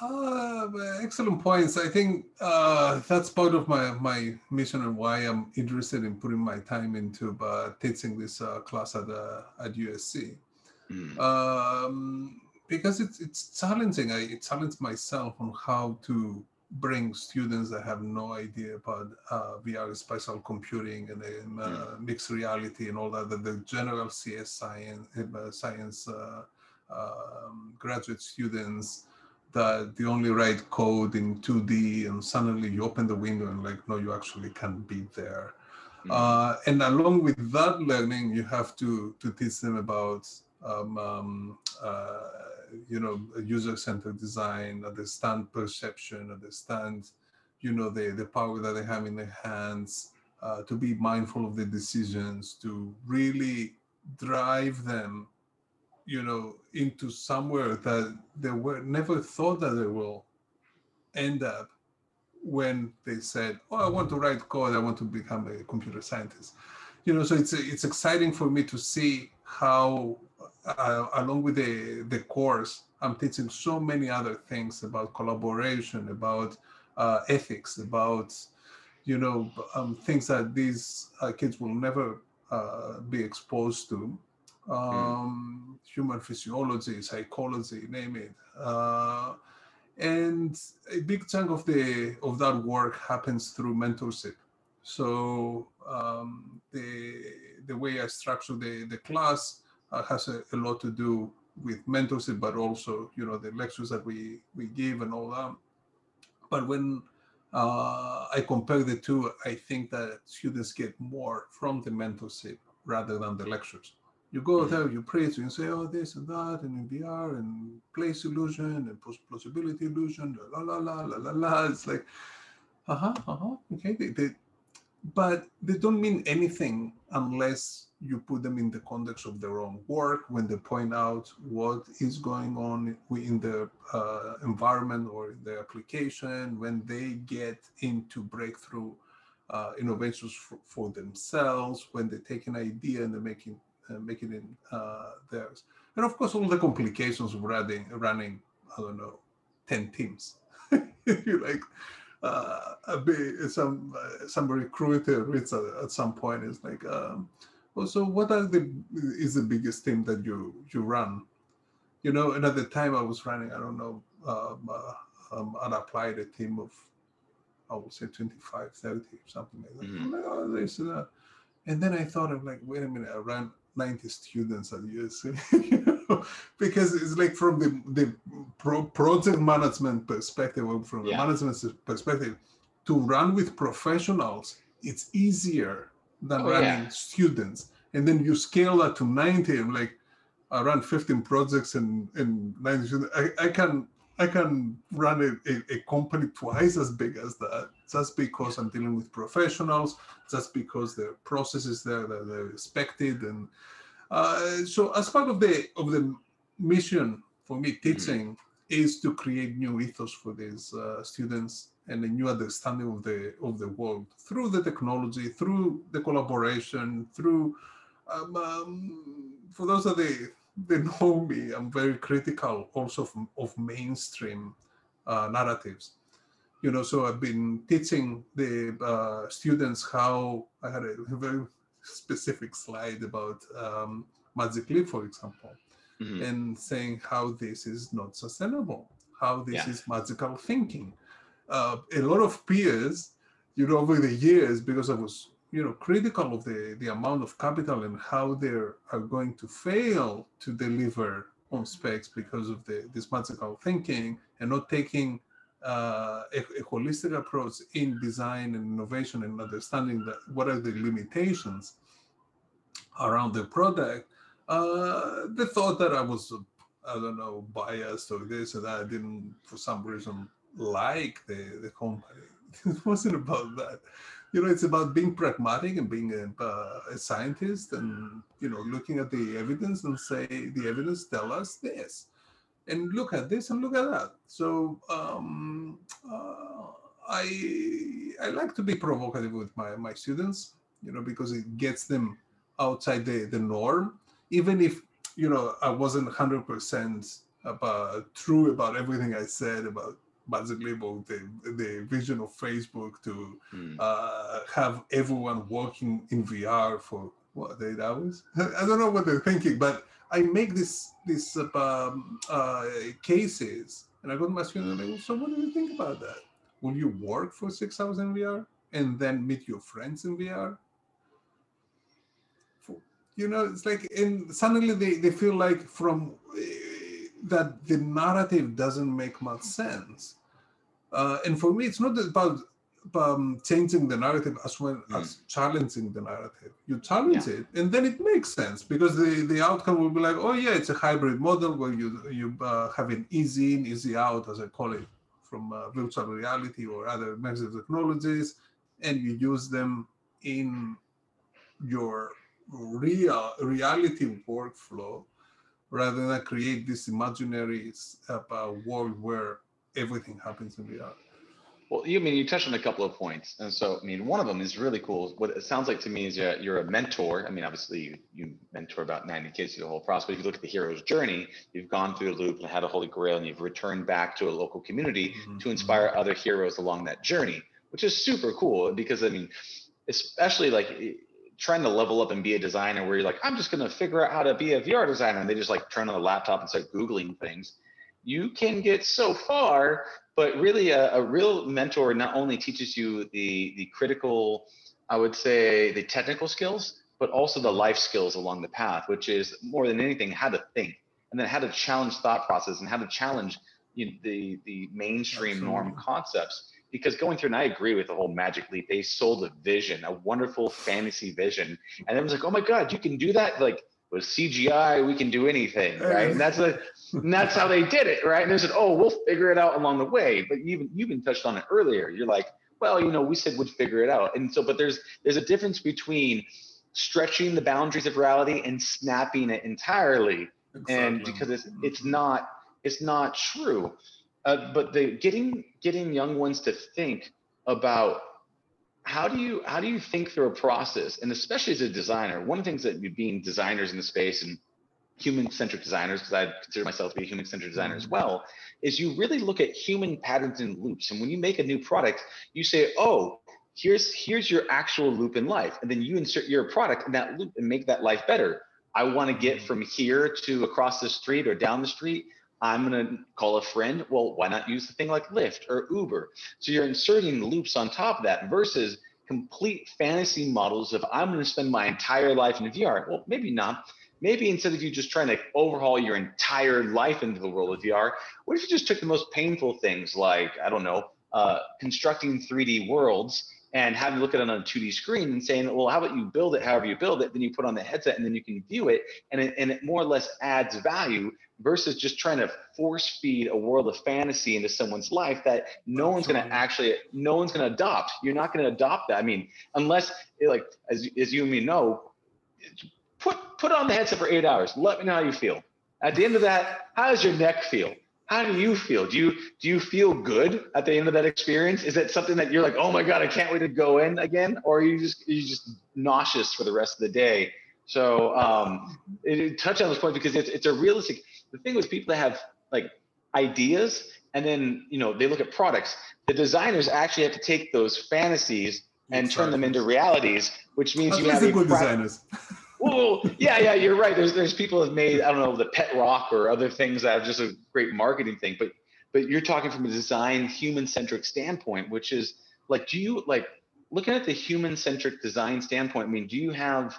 uh, excellent points. I think uh, that's part of my, my mission and why I'm interested in putting my time into uh, teaching this uh, class at uh, at USC. Mm. Um, because it's it's challenging. I it challenged myself on how to bring students that have no idea about uh, VR spatial computing and uh, mm. mixed reality and all that, the, the general CS science, uh, science uh, um, graduate students that they only write code in 2D and suddenly you open the window and like, no, you actually can be there. Mm. and along with that learning, you have to, to teach them about um, um, uh, you know, user-centered design, understand perception, understand, you know, the, the power that they have in their hands, uh, to be mindful of the decisions, to really drive them, you know, into somewhere that they were never thought that they will end up when they said, "Oh, I want to write code. I want to become a computer scientist." You know, so it's it's exciting for me to see how uh, along with the, the course, I'm teaching so many other things about collaboration, about uh, ethics, about, you know, um, things that these uh, kids will never uh, be exposed to. Hmm. Um, mm. Human physiology, psychology, name it. Uh, and a big chunk of the of that work happens through mentorship. So um, the the way I structure the the class uh, has a, a, lot to do with mentorship, but also you know the lectures that we we give and all that. But when uh, I compare the two, I think that students get more from the mentorship rather than the lectures. You go mm-hmm. there, you preach, and you say, oh, this and that, and in VR, and place illusion, and plausibility illusion, la la la la la la. It's like, uh huh, uh huh, okay. They, they, but they don't mean anything unless you put them in the context of their own work when they point out what is going on in the uh, environment or in the application when they get into breakthrough uh, innovations for, for, themselves when they take an idea and they're making uh, it uh, theirs. And of course all the complications of running running i don't know 10 teams. If you like uh, a bit, some uh, some recruiter reads at, at some point is like um, so what are the is the biggest team that you you run? You know, and at the time I was running, I don't know, um, uh, um, and applied a team of, I would say 25, 30, something like that. Mm-hmm. Like, oh, this and. And then I thought of like, wait a minute, I ran 90 students at USC, you know? because it's like from the the pro- project management perspective, or from yeah. the management perspective, to run with professionals, it's easier than oh, running yeah. students. And then you scale that to 90. I'm like, I run 15 projects and, in 90 students. I, I can I can run a, a, a, company twice as big as that just because I'm dealing with professionals, just because the processes there that they're expected. And uh, so as part of the of the mission for me mm-hmm. teaching, is to create new ethos for these uh, students and a new understanding of the of the world through the technology, through the collaboration, through um, um, for those that they they know me, I'm very critical also of, of mainstream uh, narratives. You know, so I've been teaching the uh, students how I had a, very specific slide about um, Magic Leap, for example, mm-hmm. and saying how this is not sustainable, how this yeah. is magical thinking. Uh, a lot of peers, you know, over the years, because I was, you know, critical of the, the amount of capital and how they are going to fail to deliver on specs because of the this magical thinking and not taking uh, a, a, holistic approach in design and innovation and understanding that what are the limitations around the product uh, they thought that I was, I don't know, biased or this or that. I didn't, for some reason, like the, the company. It wasn't about that. You know, it's about being pragmatic and being a, a scientist and, you know, looking at the evidence and say, the evidence tell us this. And look at this and look at that. So um, uh, I I like to be provocative with my, my students, you know, because it gets them outside the, the norm even if you know I wasn't hundred percent about true about everything I said about basically about the, the vision of Facebook to mm. uh, have everyone working in VR for what eight hours. I don't know what they're thinking, but I make this this um, uh, cases, and I go to my student and I go, "So what do you think about that? Will you work for six hours in VR and then meet your friends in VR? You know it's like and suddenly they, they feel like from uh, that the narrative doesn't make much sense uh, and for me it's not about um, changing the narrative as well mm. as challenging the narrative you challenge yeah. it and then it makes sense because the, the outcome will be like oh yeah it's a hybrid model where you you uh, have an easy in easy out as i call it from uh, virtual reality or other immersive technologies and you use them in your real reality workflow rather than create this imaginary uh, world where everything happens in VR. Well, you I mean you touched on a couple of points, and so I mean one of them is really cool. What it sounds like to me is you're, you're a mentor. I mean, obviously you, you mentor about 90 kids through the whole process. But if you look at the hero's journey, you've gone through the loop and had a holy grail, and you've returned back to a local community mm-hmm. to inspire other heroes along that journey, which is super cool. Because I mean, especially like trying to level up and be a designer where you're like, I'm just going to figure out how to be a VR designer. And they just like turn on the laptop and start Googling things. You can get so far, but really a, a real mentor not only teaches you the, the critical, I would say the technical skills, but also the life skills along the path, which is more than anything, how to think and then how to challenge thought process and how to challenge you know, the, the mainstream Absolutely. norm concepts because going through, and I agree with the whole Magic Leap, they sold a vision, a wonderful fantasy vision. And it was like, oh my God, you can do that? Like with CGI, we can do anything, right? And that's the and that's how they did it, right? And they said, oh, we'll figure it out along the way. But you even you even touched on it earlier. You're like, well, you know, we said we'd figure it out. And so, but there's there's a difference between stretching the boundaries of reality and snapping it entirely. Exactly. And because it's it's not it's not true. Uh, but the getting getting young ones to think about how do you how do you think through a process? And especially as a designer one of the things that being designers in the space and human centric designers because i consider myself to be a human centric designer as well is you really look at human patterns and loops. And when you make a new product you say oh here's here's your actual loop in life. And then you insert your product in that loop and make that life better. I want to get from here to across the street or down the street I'm going to call a friend. Well, why not use the thing like Lyft or Uber? So you're inserting loops on top of that versus complete fantasy models of I'm going to spend my entire life in VR. Well, maybe not. Maybe instead of you just trying to overhaul your entire life into the world of VR, what if you just took the most painful things like, I don't know, uh, constructing 3D worlds and having to look at it on a 2D screen and saying, well, how about you build it however you build it, then you put on the headset and then you can view it and it, and it more or less adds value versus just trying to force feed a world of fantasy into someone's life that no one's going to actually, no one's going to adopt. You're not going to adopt that. I mean, unless like, as, as you and me know, put, put on the headset for eight hours. Let me know how you feel. At the end of that, how does your neck feel? How do you feel? Do you do you feel good at the end of that experience? Is it something that you're like, oh my god, I can't wait to go in again, or are you just you just nauseous for the rest of the day? So um, it, it touch on this point because it's it's a realistic. The thing with people that have like ideas and then you know they look at products. The designers actually have to take those fantasies and turn them into realities, which means you have a good designers. well, yeah, yeah, you're right. There's there's people have made I don't know the pet rock or other things that are just a great marketing thing, but but you're talking from a design human centric standpoint, which is like, do you like looking at the human centric design standpoint? I mean, do you have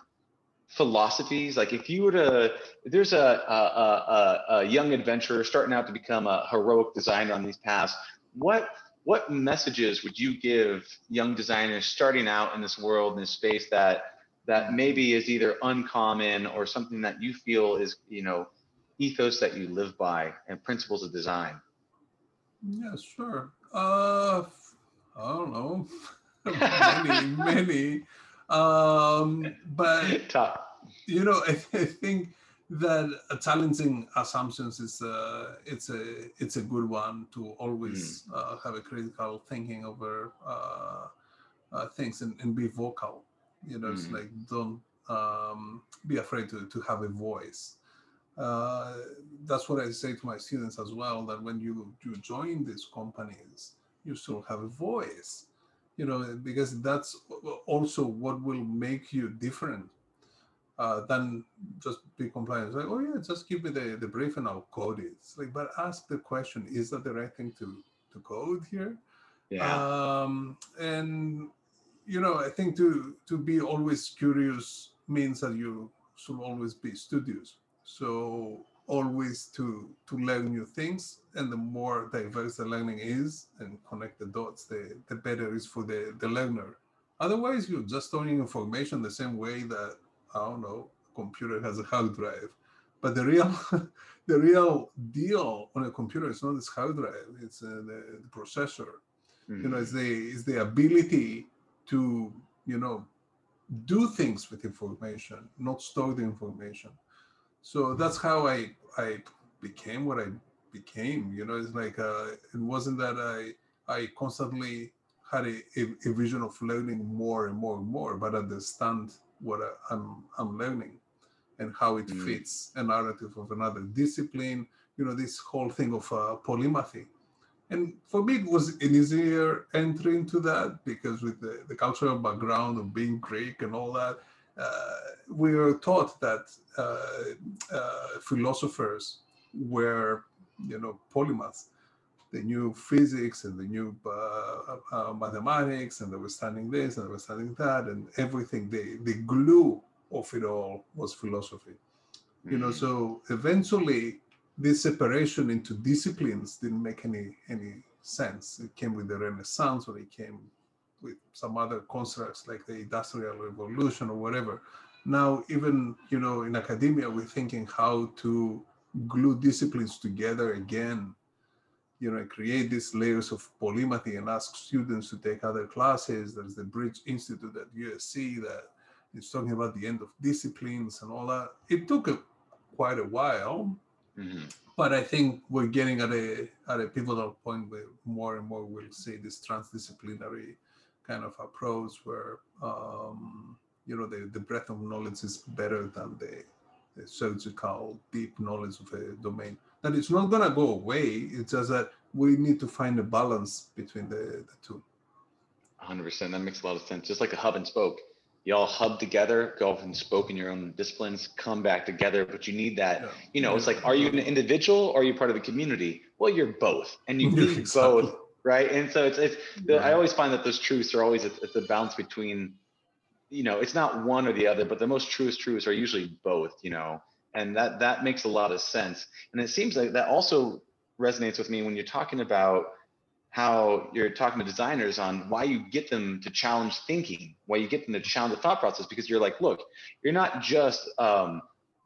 philosophies? Like, if you were to, there's a, a, a, a young adventurer starting out to become a heroic designer on these paths, what what messages would you give young designers starting out in this world in this space that that maybe is either uncommon or something that you feel is you know ethos that you live by and principles of design? Yeah sure. Uh i don't know. Many many. Um but you know I, I think that challenging assumptions is uh, it's a it's a good one to always mm. uh, have a critical thinking over uh, uh things and, and be vocal you know mm-hmm. it's like don't um, be afraid to, to have a voice uh, that's what i say to my students as well that when you you join these companies you still have a voice you know because that's also what will make you different uh, than just be compliant. It's like, oh yeah, just give me the, the brief and I'll code it. It's like, but ask the question: Is that the right thing to to code here? Yeah. Um, and you know, I think to to be always curious means that you should always be studious. So always to to learn new things, and the more diverse the learning is, and connect the dots, the the better is for the the learner. Otherwise, you're just storing information the same way that I don't know, a computer has a hard drive. But the real the real deal on a computer is not this hard drive; it's uh, the, the processor. Mm-hmm. You know, it's the it's the ability to you know do things with information not store the information. So that's how i i became what i became you know? It's like uh, it wasn't that i i constantly had a, a, a vision of learning more and more and more but understand what I, am I'm, I'm learning and how it mm. fits a narrative of another discipline you know this whole thing of uh, polymathy and for me, it was an easier entry into that because with the, the cultural background of being Greek and all that, uh, we were taught that uh, uh, philosophers were, you know, polymaths. They knew physics and they knew uh, uh, mathematics and they were studying this and they were studying that and everything. The, the glue of it all was philosophy. Mm-hmm. You know, mm. so eventually this separation into disciplines didn't make any any sense. It came with the Renaissance, or it came with some other constructs like the Industrial Revolution or whatever. Now, even you know, in academia, we're thinking how to glue disciplines together again. You know, create these layers of polymathy and ask students to take other classes. There's the Bridge Institute at USC that is talking about the end of disciplines and all that. It took a, quite a while, Mm-hmm. But I think we're getting at a at a pivotal point where more and more we'll see this transdisciplinary kind of approach where um, you know the, the breadth of knowledge is better than the, the surgical deep knowledge of a domain. That it's not gonna go away. It's just that we need to find a balance between the, the two. 100%. That makes a lot of sense. Just like a hub and spoke you all hub together, go off and spoke in your own disciplines, come back together. But you need that, yeah. you know, it's like, are you an individual or are you part of the community? Well, you're both, and you need exactly. both, right? And so it's, it's. Right. I always find that those truths are always it's a balance between, you know, it's not one or the other, but the most truest truths are usually both, you know, and that that makes a lot of sense. And it seems like that also resonates with me when you're talking about how you're talking to designers on why you get them to challenge thinking, why you get them to challenge the thought process, because you're like, look, you're not just um,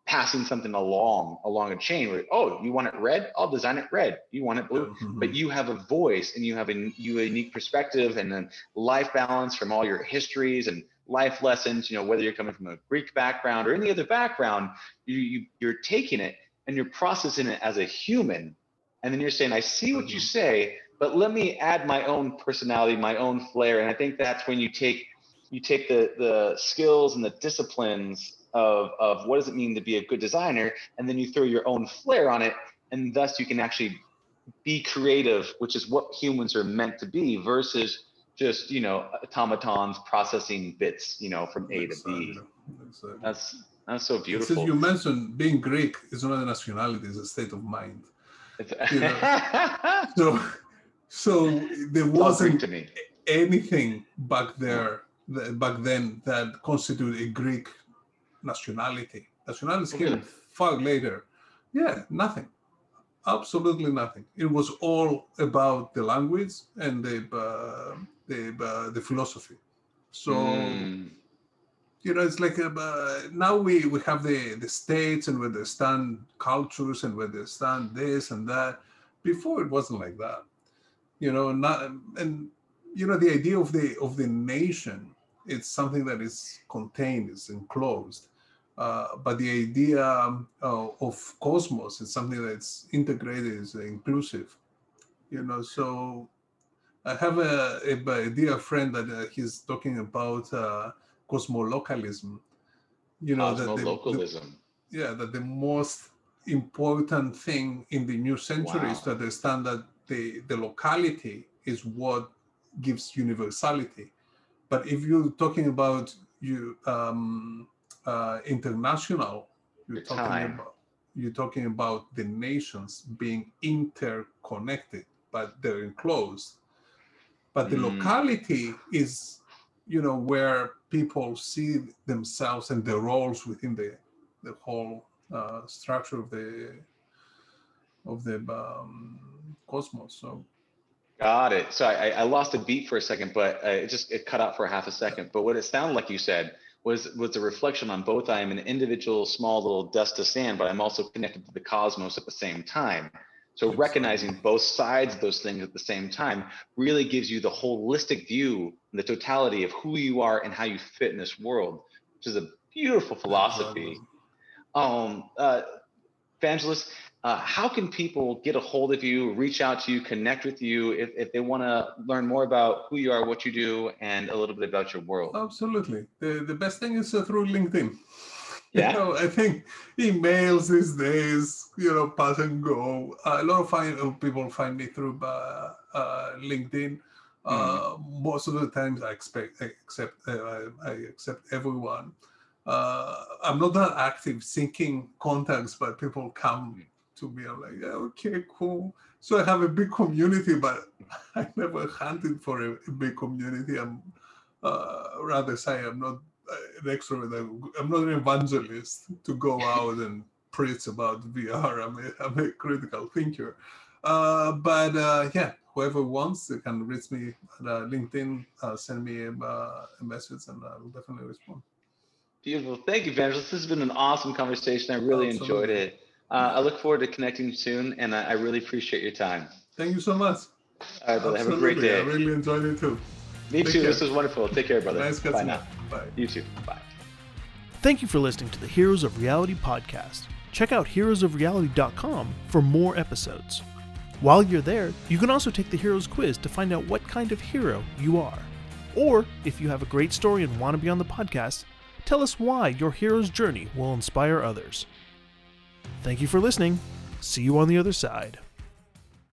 passing something along along a chain where, oh, you want it red? I'll design it red. You want it blue, mm-hmm. but you have a voice and you have a you a unique perspective and then life balance from all your histories and life lessons. You know, whether you're coming from a Greek background or any other background, you, you you're taking it and you're processing it as a human and then you're saying, I see what you say, but let me add my own personality, my own flair. And I think that's when you take you take the the skills and the disciplines of of what does it mean to be a good designer, and then you throw your own flair on it, and thus you can actually be creative, which is what humans are meant to be, versus just you know automatons processing bits, you know, from A exactly. to B. Exactly. That's that's so beautiful. Since you mentioned being Greek is not a nationality; it's a state of mind. You know? so, so there wasn't anything back there, back then, that constituted a Greek nationality. Nationality came far later. Yeah, nothing. Absolutely nothing. It was all about the language and the uh, the uh, the philosophy. So. Mm you know, it's like uh, now we we have the the states and we understand cultures and we understand this and that. Before it wasn't like that, you know. Not and you know the idea of the of the nation. It's something that is contained, is enclosed. Uh, but the idea uh, of cosmos is something that's integrated, is inclusive. You know, so I have a, a, a dear friend that uh, he's talking about uh, cosmolocalism. You know, that the, the, yeah, that the most important thing in the new century wow. is to understand that the, the locality is what gives universality. But if you're talking about you um, uh, international, you're the talking time. about you're talking about the nations being interconnected, but they're enclosed. But the mm. locality is, you know, where people see themselves and their roles within the the whole uh, structure of the of the um, cosmos. So. Got it. So I, I lost a beat for a second, but uh, it just it cut out for a half a second. But what it sounded like you said was was a reflection on both. I am an individual, small little dust of sand, but I'm also connected to the cosmos at the same time. So recognizing both sides of those things at the same time really gives you the holistic view and the totality of who you are and how you fit in this world, which is a beautiful philosophy. Um, uh, Evangelos, uh, how can people get a hold of you, reach out to you, connect with you if, if they want to learn more about who you are, what you do, and a little bit about your world? Absolutely. The, the best thing is uh, through LinkedIn. Yeah. You know, I think emails these days, you know, pass and go. Uh, a lot of find, uh, people find me through uh, uh, LinkedIn. Uh, mm. Most of the times, I expect, I accept, uh, I accept everyone. I'm not that active seeking contacts, but people come mm. To me. I'm like, yeah, okay, cool. So I have a big community, but I never hunted for a, a big community. I'm rather say I'm not an extrovert. I'm not an evangelist to go out and preach about VR. I'm a, I'm a critical thinker. Uh, but uh, yeah, whoever wants, they can reach me at uh, LinkedIn, uh, send me a, uh, a, message, and I will definitely respond. Beautiful. Thank you, Evangelos. This has been an awesome conversation. I really Absolutely. enjoyed it. Uh, I look forward to connecting soon, and I, I, really appreciate your time. Thank you so much. All right, brother. Have a great day. I really enjoyed it too. Me Take too. Care. This was wonderful. Take care, brother. Nice Bye now. Bye. You too. Bye. Thank you for listening to the Heroes of Reality podcast. Check out heroesofreality.com for more episodes. While you're there, you can also take the Heroes quiz to find out what kind of hero you are. Or, if you have a great story and want to be on the podcast, tell us why your hero's journey will inspire others. Thank you for listening. See you on the other side.